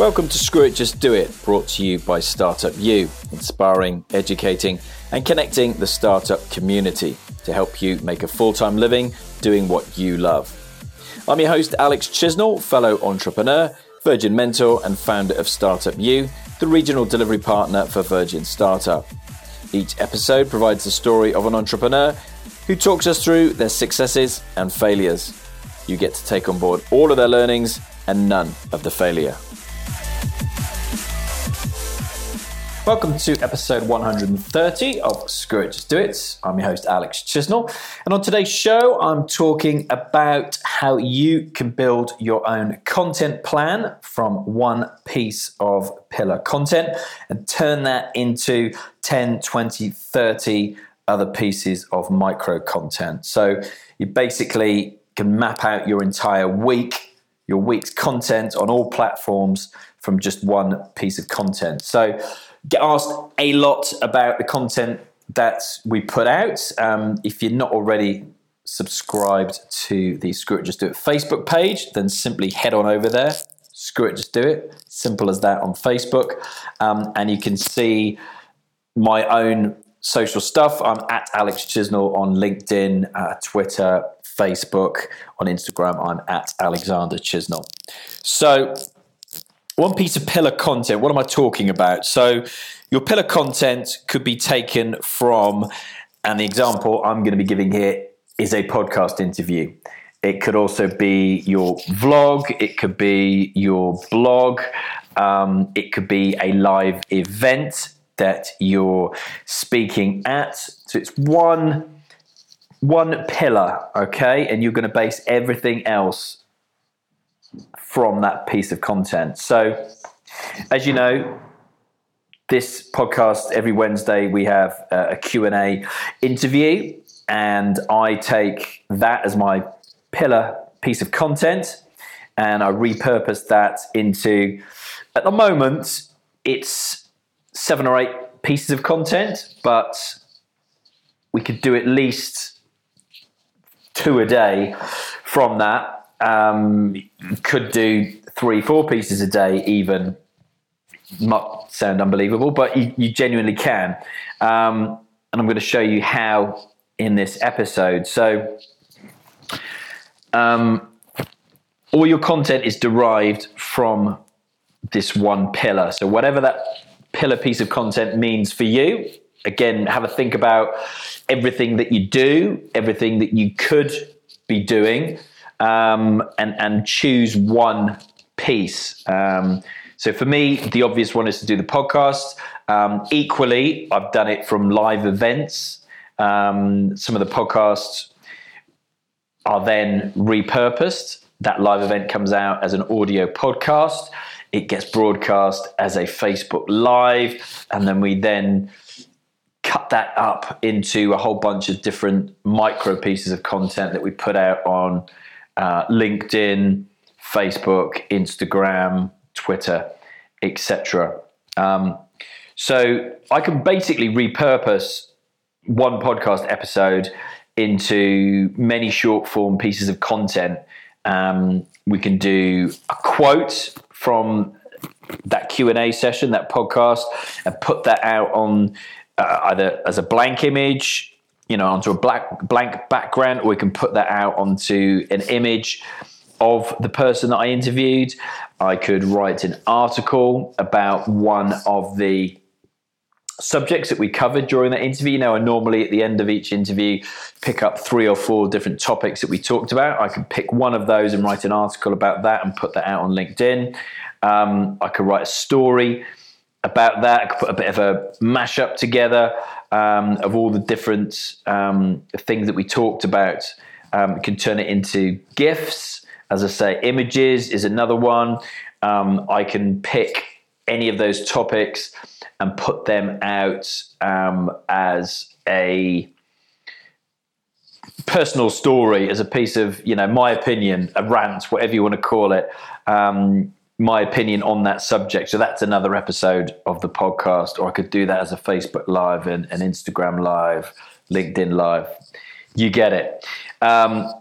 Welcome to Screw It, Just Do It, brought to you by Startup U, inspiring, educating, and connecting the startup community to help you make a full time living doing what you love. I'm your host, Alex Chisnall, fellow entrepreneur, Virgin mentor, and founder of Startup U, the regional delivery partner for Virgin Startup. Each episode provides the story of an entrepreneur who talks us through their successes and failures. You get to take on board all of their learnings and none of the failure. Welcome to episode 130 of Screw It, Just Do It. I'm your host, Alex Chisnall. And on today's show, I'm talking about how you can build your own content plan from one piece of pillar content and turn that into 10, 20, 30 other pieces of micro content. So you basically can map out your entire week, your week's content on all platforms from just one piece of content. So get asked a lot about the content that we put out. Um, if you're not already subscribed to the Screw It Just Do It Facebook page, then simply head on over there. Screw It Just Do It. Simple as that on Facebook. Um, and you can see my own social stuff. I'm at Alex Chisnall on LinkedIn, uh, Twitter, Facebook. On Instagram, I'm at Alexander Chisnall. So one piece of pillar content. What am I talking about? So, your pillar content could be taken from, and the example I'm going to be giving here is a podcast interview. It could also be your vlog, it could be your blog, um, it could be a live event that you're speaking at. So, it's one. One pillar, okay, and you're going to base everything else from that piece of content. So, as you know, this podcast every Wednesday we have a Q&A interview and I take that as my pillar piece of content and I repurpose that into at the moment it's seven or eight pieces of content but we could do at least two a day from that um, could do three, four pieces a day, even. Might sound unbelievable, but you, you genuinely can. Um, and I'm going to show you how in this episode. So, um, all your content is derived from this one pillar. So, whatever that pillar piece of content means for you, again, have a think about everything that you do, everything that you could be doing, um, and and choose one piece. Um, so for me, the obvious one is to do the podcast. Um, equally, I've done it from live events. Um, some of the podcasts are then repurposed. That live event comes out as an audio podcast. It gets broadcast as a Facebook Live, and then we then cut that up into a whole bunch of different micro pieces of content that we put out on uh, LinkedIn, Facebook, Instagram, Twitter, etc. Um, so I can basically repurpose one podcast episode into many short form pieces of content. Um, we can do a quote from that Q and A session, that podcast, and put that out on uh, either as a blank image you know, onto a black blank background, or we can put that out onto an image of the person that I interviewed. I could write an article about one of the subjects that we covered during that interview. Know, I normally at the end of each interview pick up three or four different topics that we talked about. I could pick one of those and write an article about that and put that out on LinkedIn. Um, I could write a story about that. I could put a bit of a mashup together um, of all the different um, things that we talked about. Um, can turn it into GIFs. As I say, images is another one. Um, I can pick any of those topics and put them out um, as a personal story, as a piece of, you know, my opinion, a rant, whatever you want to call it. Um, my opinion on that subject. So that's another episode of the podcast, or I could do that as a Facebook Live and an Instagram Live, LinkedIn Live. You get it. Um,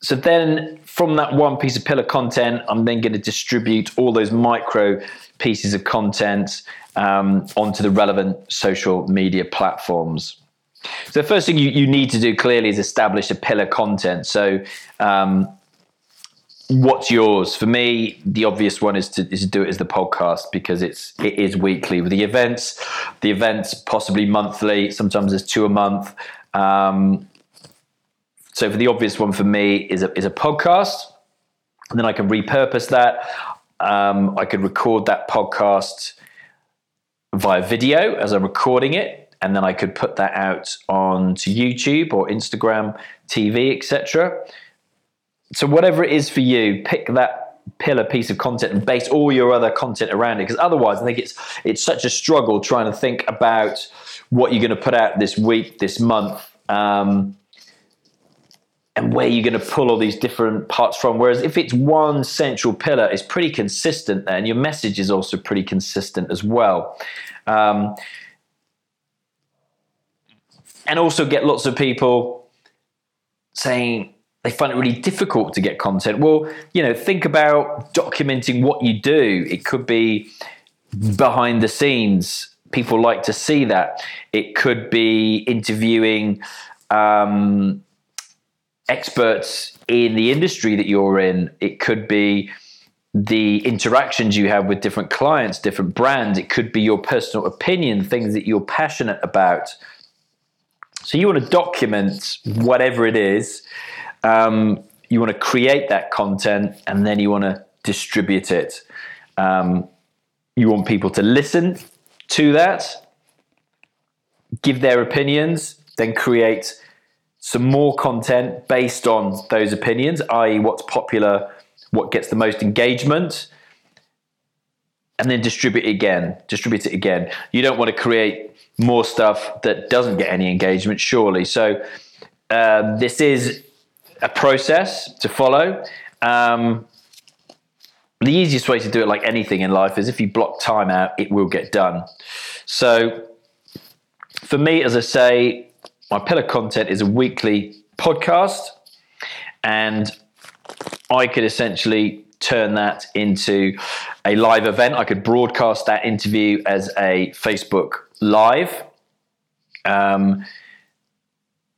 so then from that one piece of pillar content, I'm then going to distribute all those micro pieces of content um, onto the relevant social media platforms. So the first thing you, you need to do clearly is establish a pillar content. So um, what's yours? For me, the obvious one is to, is to do it as the podcast because it's it is weekly. With the events, the events possibly monthly. Sometimes there's two a month. Um, so for the obvious one for me is a is a podcast, and then I can repurpose that. Um, I could record that podcast via video as I'm recording it, and then I could put that out onto YouTube or Instagram, TV, etc so whatever it is for you, pick that pillar piece of content and base all your other content around it. Because otherwise, I think it's it's such a struggle trying to think about what you're going to put out this week, this month. Um, and where you're going to pull all these different parts from. Whereas if it's one central pillar, it's pretty consistent there, and your message is also pretty consistent as well. Um, and also get lots of people saying, they find it really difficult to get content. Well, you know, think about documenting what you do. It could be behind the scenes. People like to see that. It could be interviewing um, experts in the industry that you're in. It could be the interactions you have with different clients, different brands. It could be your personal opinion, things that you're passionate about. So you want to document whatever it is um, you want to create that content and then you want to distribute it. Um, you want people to listen to that, give their opinions, then create some more content based on those opinions, i.e., what's popular, what gets the most engagement, and then distribute it again. Distribute it again. You don't want to create more stuff that doesn't get any engagement, surely. So, uh, this is a process to follow. Um, the easiest way to do it, like anything in life, is if you block time out, it will get done. So, for me, as I say, my pillar content is a weekly podcast, and I could essentially turn that into a live event. I could broadcast that interview as a Facebook Live, um,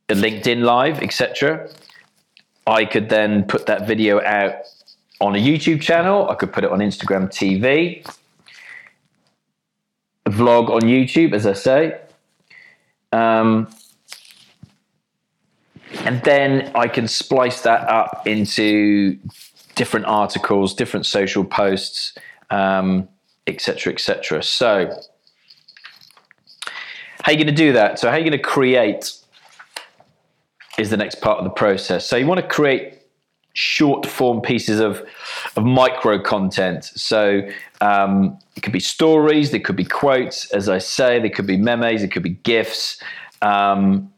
a LinkedIn Live, etc. I could then put that video out on a YouTube channel. I could put it on Instagram TV, vlog on YouTube, as I say. Um, and then I can splice that up into different articles, different social posts, um, etc., etc. So, how are you going to do that? So, how are you going to create is the next part of the process. So you want to create short form pieces of, of micro content. So um, it could be stories, there could be quotes, as I say, there could be memes, it could be GIFs. Um,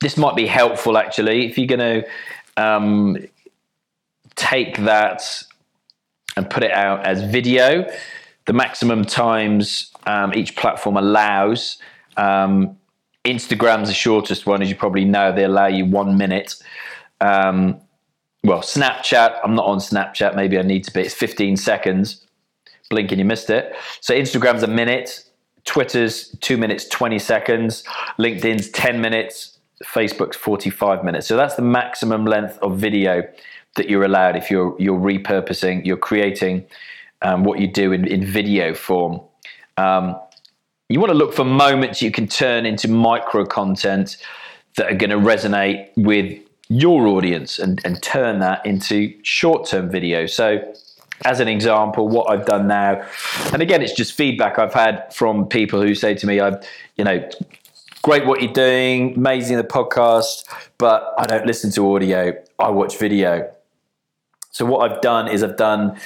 this might be helpful actually if you're going to um, take that and put it out as video. The maximum times um, each platform allows um, Instagram's the shortest one, as you probably know. They allow you one minute. Um, well, Snapchat, I'm not on Snapchat. Maybe I need to be. It's 15 seconds. Blink and you missed it. So Instagram's a minute. Twitter's two minutes, 20 seconds. LinkedIn's 10 minutes. Facebook's 45 minutes. So that's the maximum length of video that you're allowed if you're you're repurposing, you're creating um, what you do in, in video form. Um, you want to look for moments you can turn into micro content that are going to resonate with your audience and, and turn that into short term video. So, as an example, what I've done now, and again, it's just feedback I've had from people who say to me, I've, you know, great what you're doing, amazing the podcast, but I don't listen to audio, I watch video. So, what I've done is I've done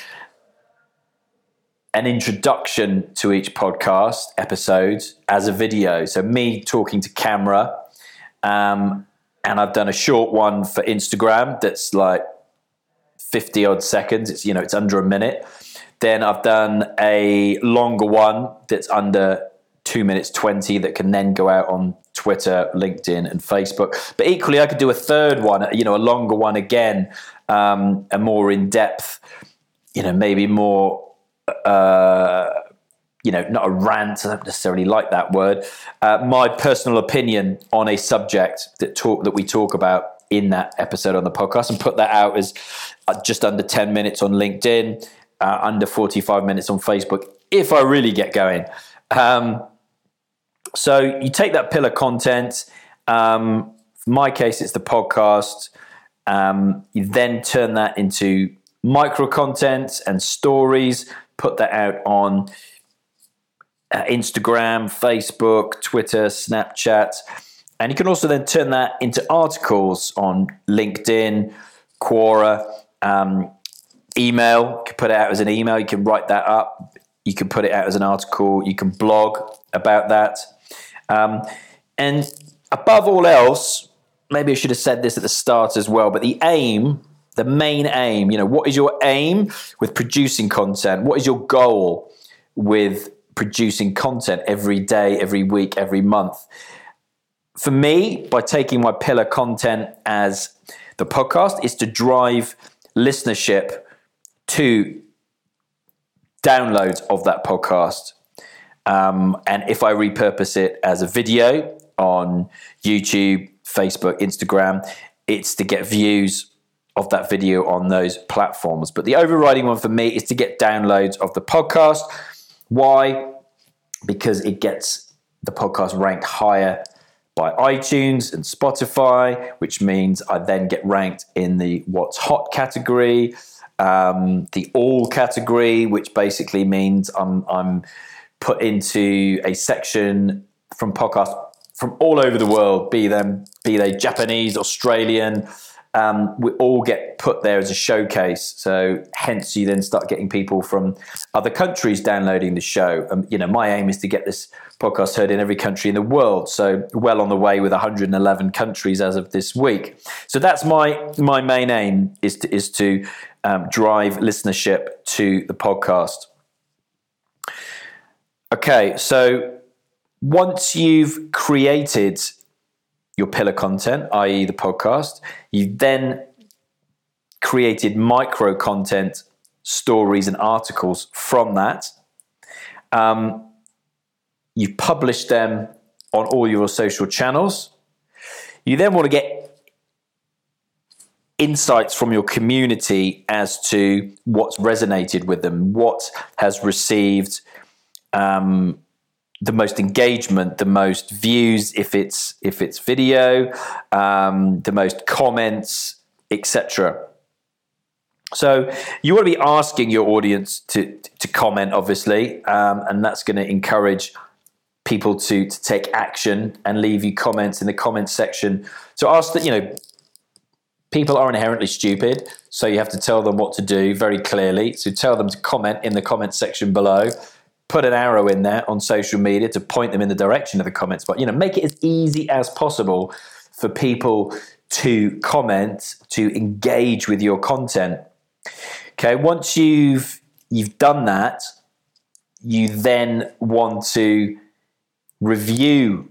an introduction to each podcast episode as a video. So me talking to camera, um, and I've done a short one for Instagram that's like fifty odd seconds. It's you know it's under a minute. Then I've done a longer one that's under two minutes twenty that can then go out on Twitter, LinkedIn, and Facebook. But equally, I could do a third one, you know, a longer one again, um, a more in depth, you know, maybe more. Uh, you know, not a rant. I don't necessarily like that word. Uh, my personal opinion on a subject that talk that we talk about in that episode on the podcast, and put that out as uh, just under ten minutes on LinkedIn, uh, under forty-five minutes on Facebook. If I really get going, um, so you take that pillar content. Um, my case, it's the podcast. Um, you then turn that into micro content and stories. Put that out on uh, Instagram, Facebook, Twitter, Snapchat. And you can also then turn that into articles on LinkedIn, Quora, um, email. You can put it out as an email. You can write that up. You can put it out as an article. You can blog about that. Um, and above all else, maybe I should have said this at the start as well, but the aim, the main aim, you know, what is your aim with producing content? What is your goal with producing content every day, every week, every month. For me, by taking my pillar content as the podcast, is to drive listenership to downloads of that podcast. Um, and if I repurpose it as a video on YouTube, Facebook, Instagram, it's to get views of that video on those platforms. But the overriding one for me is to get downloads of the podcast why? Because it gets the podcast ranked higher by iTunes and Spotify, which means I then get ranked in the what's hot category, um, the all category, which basically means I'm, I'm put into a section from podcasts from all over the world, be them be they Japanese, Australian, um, we all get put there as a showcase. So hence you then start getting people from other countries downloading the show. Um, you know, my aim is to get this podcast heard in every country in the world. So well on the way with 111 countries as of this week. So that's my my main aim is to is to um, drive listenership to the podcast. Okay, so once you've created your pillar content, i.e., the podcast. You've then created micro content, stories, and articles from that. Um, you've published them on all your social channels. You then want to get insights from your community as to what's resonated with them, what has received um, the most engagement, the most views if it's if it's video, um, the most comments, etc. So you want to be asking your audience to to comment, obviously, um, and that's going to encourage people to to take action and leave you comments in the comments section. So ask that you know people are inherently stupid, so you have to tell them what to do very clearly. So tell them to comment in the comment section below put an arrow in there on social media to point them in the direction of the comments but You know, make it as easy as possible for people to comment, to engage with your content. Okay, once you've you've done that, you then want to review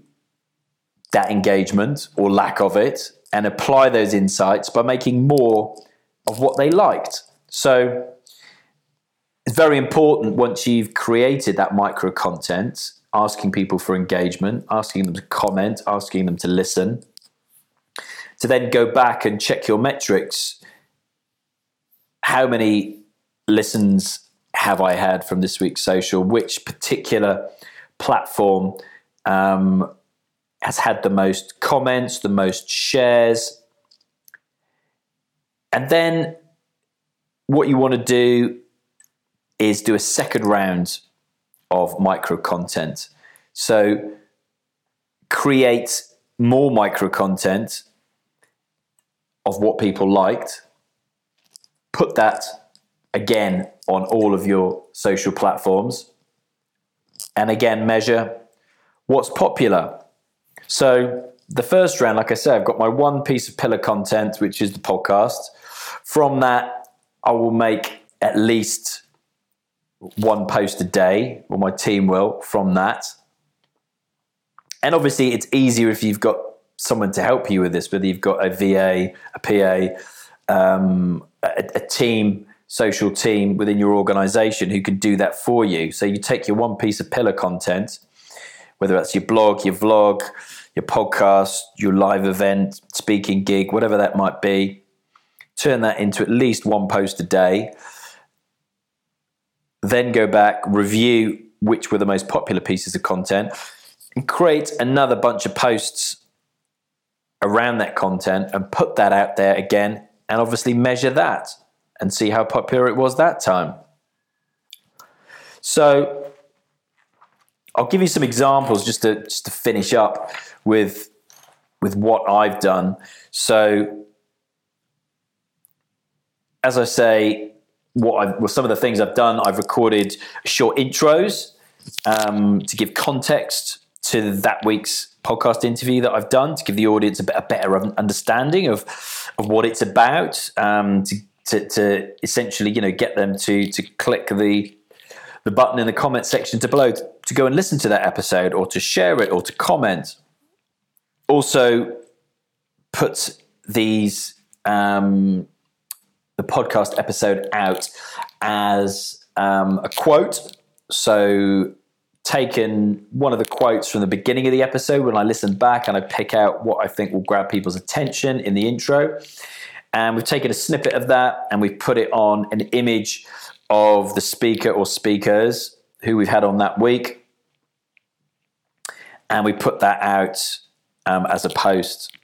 that engagement or lack of it and apply those insights by making more of what they liked. So it's very important once you've created that micro content, asking people for engagement, asking them to comment, asking them to listen, to then go back and check your metrics. How many listens have I had from this week's social? Which particular platform um, has had the most comments, the most shares? And then what you want to do is do a second round of micro content. So create more micro content of what people liked, put that again on all of your social platforms, and again measure what's popular. So the first round, like I said, I've got my one piece of pillar content, which is the podcast. From that, I will make at least one post a day, or my team will, from that. and obviously, it's easier if you've got someone to help you with this, whether you've got a VA, a PA, um, a, a team, social team within your organization who can do that for you. So you take your one piece of pillar content, whether that's your blog, your vlog, your podcast, your live event, speaking gig, whatever that might be, turn that into at least one post a day. Then go back, review which were the most popular pieces of content, and create another bunch of posts around that content and put that out there again and obviously measure that and see how popular it was that time. So I'll give you some examples just to just to finish up with with what I've done. So as I say, what I've, well, some of the things I've done, I've recorded short intros um, to give context to that week's podcast interview that I've done to give the audience a, bit, a better understanding of of what it's about, um, to, to, to essentially you know get them to to click the the button in the comment section to below to, to go and listen to that episode or to share it or to comment. Also, put these um, the podcast episode out as um, a quote. So taken one of the quotes from the beginning of the episode when I listen back and I pick out what I think will grab people's attention in the intro. And we've taken a snippet of that and we've put it on an image of the speaker or speakers who we've had on that week. And we put that out um, as a post.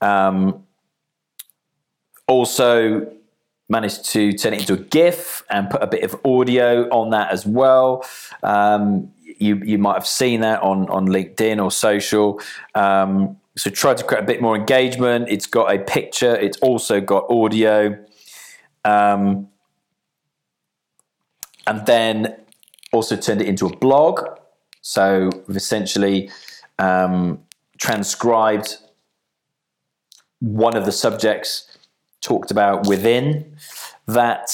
Um, also, managed to turn it into a GIF and put a bit of audio on that as well. Um, you you might have seen that on on LinkedIn or social. Um, so try to create a bit more engagement. It's got a picture. It's also got audio, um, and then also turned it into a blog. So we've essentially um, transcribed one of the subjects talked about within that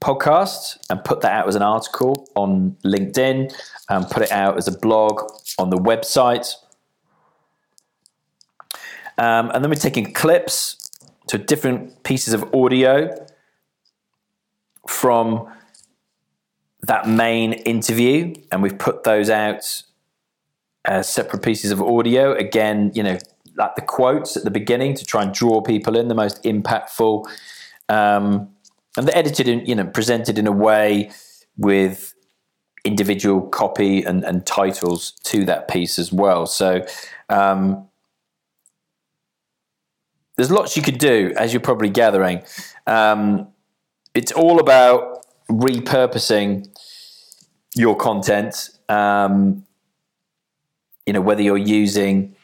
podcast and put that out as an article on LinkedIn and put it out as a blog on the website. Um, and then we're taking clips to different pieces of audio from that main interview, and we've put those out as separate pieces of audio. Again, you know, like the quotes at the beginning to try and draw people in, the most impactful. Um, and they're edited and you know presented in a way with individual copy and, and titles to that piece as well. So um, there's lots you could do, as you're probably gathering. Um, it's all about repurposing your content. Um, you know, whether you're using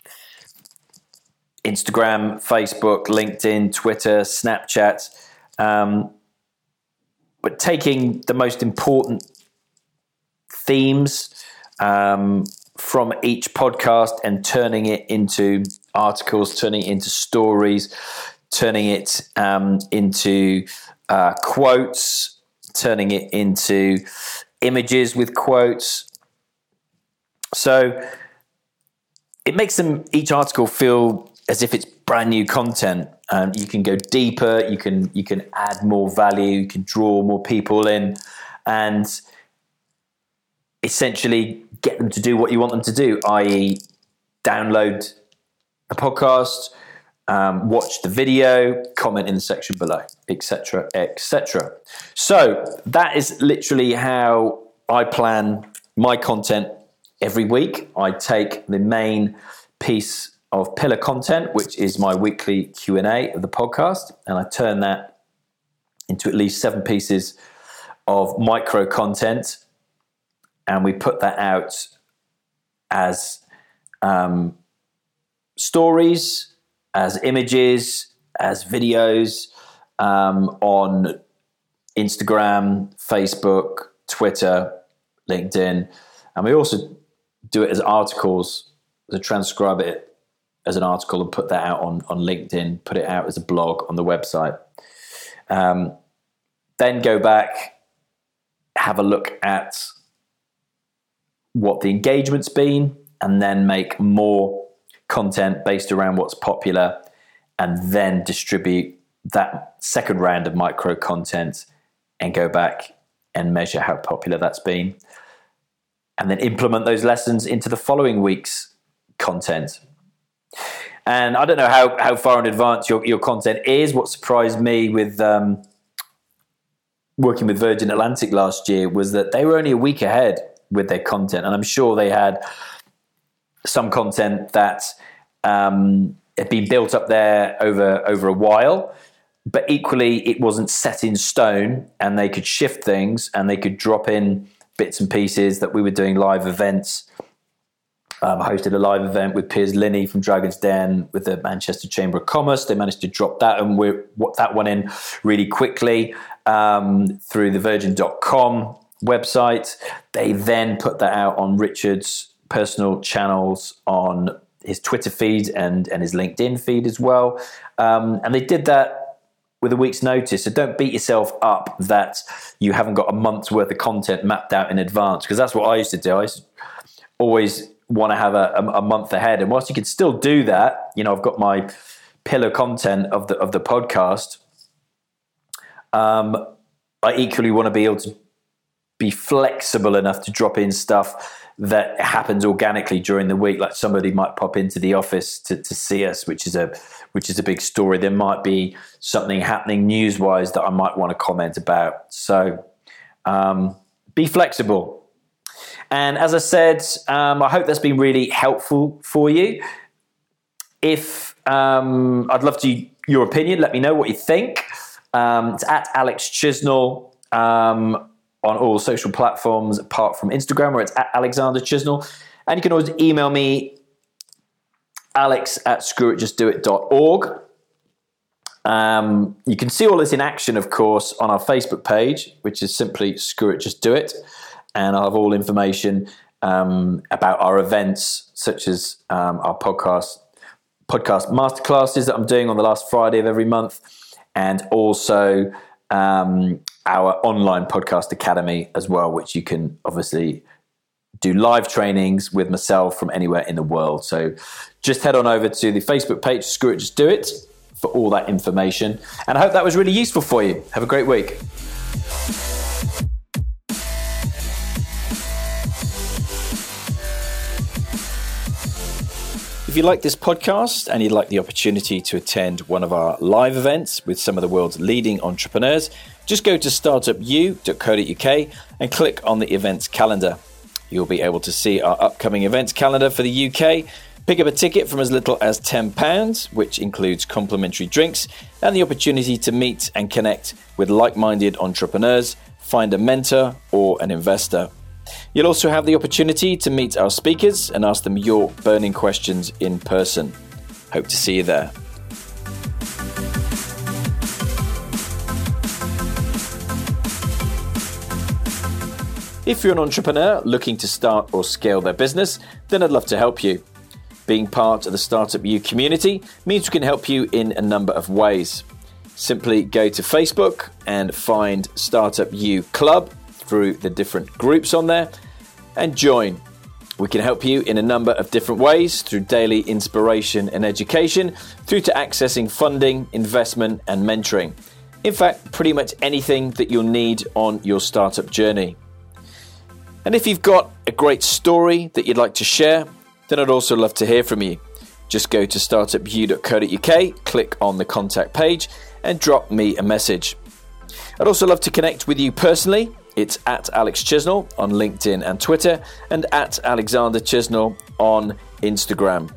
Instagram, Facebook, LinkedIn, Twitter, Snapchat, um, but taking the most important themes um, from each podcast and turning it into articles, turning it into stories, turning it um, into uh, quotes, turning it into images with quotes. So it makes them each article feel as if it's brand new content. Um, you can go deeper. You can you can add more value. You can draw more people in, and essentially get them to do what you want them to do, i.e., download the podcast, um, watch the video, comment in the section below, etc., etc. So that is literally how I plan my content every week. I take the main piece of pillar content, which is my weekly Q and A of the podcast, and I turn that into at least seven pieces of micro content. And we put that out as um, stories, as images, as videos um, on Instagram, Facebook, Twitter, LinkedIn, and we also do it as articles to transcribe it as an article and put that out on, on LinkedIn, put it out as a blog on the website. Um, then go back, have a look at what the engagement's been and then make more content based around what's popular and then distribute that second round of micro content and go back and measure how popular that's been and then implement those lessons into the following week's content. And I don't know how, how far in advance your, your content is. What surprised me with um, working with Virgin Atlantic last year was that they were only a week ahead with their content. And I'm sure they had some content that um, had been built up there over, over a while. But equally, it wasn't set in stone, and they could shift things and they could drop in bits and pieces that we were doing live events. Um, I hosted a live event with Piers Linney from Dragon's Den with the Manchester Chamber of Commerce. They managed to drop that and we what that one in really quickly um, through the Virgin.com website. They then put that out on Richard's personal channels on his Twitter feed and, and his LinkedIn feed as well. Um, and they did that with a week's notice. So don't beat yourself up that you haven't got a month's worth of content mapped out in advance because that's what I used to do. I used to always want to have a, a, month ahead. And whilst you can still do that, you know, I've got my pillar content of the of the podcast. Um, I equally want to be able to be flexible enough to drop in stuff that happens organically during the week. Like somebody might pop into the office to, to see us, which is a which is a big story. There might be something happening news wise that I might want to comment about. So um, be flexible. And as I said, um, I hope that's been really helpful for you. If um, I'd love to your opinion, let me know what you think. Um, it's at Alex Chisnall um, on all social platforms apart from Instagram, where it's at Alexander Chisnall. And you can always email me alex at screwitjustdoit.org. Um, you can see all this in action, of course, on our Facebook page, which is simply Screw It Just Do It. And I'll have all information um, about our events, such as um, our podcast, podcast masterclasses that I'm doing on the last Friday of every month, and also um, our online podcast academy as well, which you can obviously do live trainings with myself from anywhere in the world. So just head on over to the Facebook page, Screw It, Just Do It, for all that information. And I hope that was really useful for you. Have a great week. If you like this podcast and you'd like the opportunity to attend one of our live events with some of the world's leading entrepreneurs, just go to startupu.co.uk and click on the events calendar. You'll be able to see our upcoming events calendar for the UK. Pick up a ticket from as little as £10, which includes complimentary drinks and the opportunity to meet and connect with like minded entrepreneurs, find a mentor or an investor. You'll also have the opportunity to meet our speakers and ask them your burning questions in person. Hope to see you there. If you're an entrepreneur looking to start or scale their business, then I'd love to help you. Being part of the Startup U community means we can help you in a number of ways. Simply go to Facebook and find Startup U Club through the different groups on there and join. We can help you in a number of different ways through daily inspiration and education, through to accessing funding, investment, and mentoring. In fact, pretty much anything that you'll need on your startup journey. And if you've got a great story that you'd like to share, then I'd also love to hear from you. Just go to startupu.co.uk, click on the contact page, and drop me a message. I'd also love to connect with you personally. It's at Alex Chisnall on LinkedIn and Twitter, and at Alexander Chisnall on Instagram.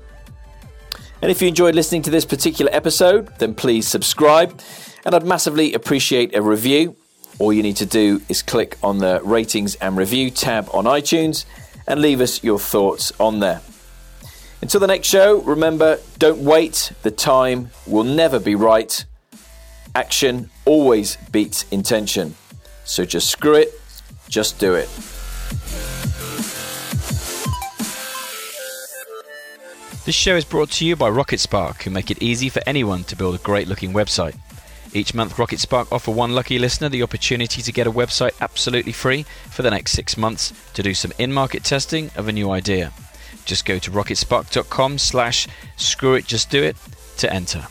And if you enjoyed listening to this particular episode, then please subscribe. And I'd massively appreciate a review all you need to do is click on the ratings and review tab on iTunes and leave us your thoughts on there. Until the next show, remember don't wait, the time will never be right. Action always beats intention. So just screw it, just do it. This show is brought to you by Rocket Spark, who make it easy for anyone to build a great looking website. Each month, Rocket Spark offer one lucky listener the opportunity to get a website absolutely free for the next six months to do some in market testing of a new idea. Just go to rocketspark.com slash screw it just do it to enter.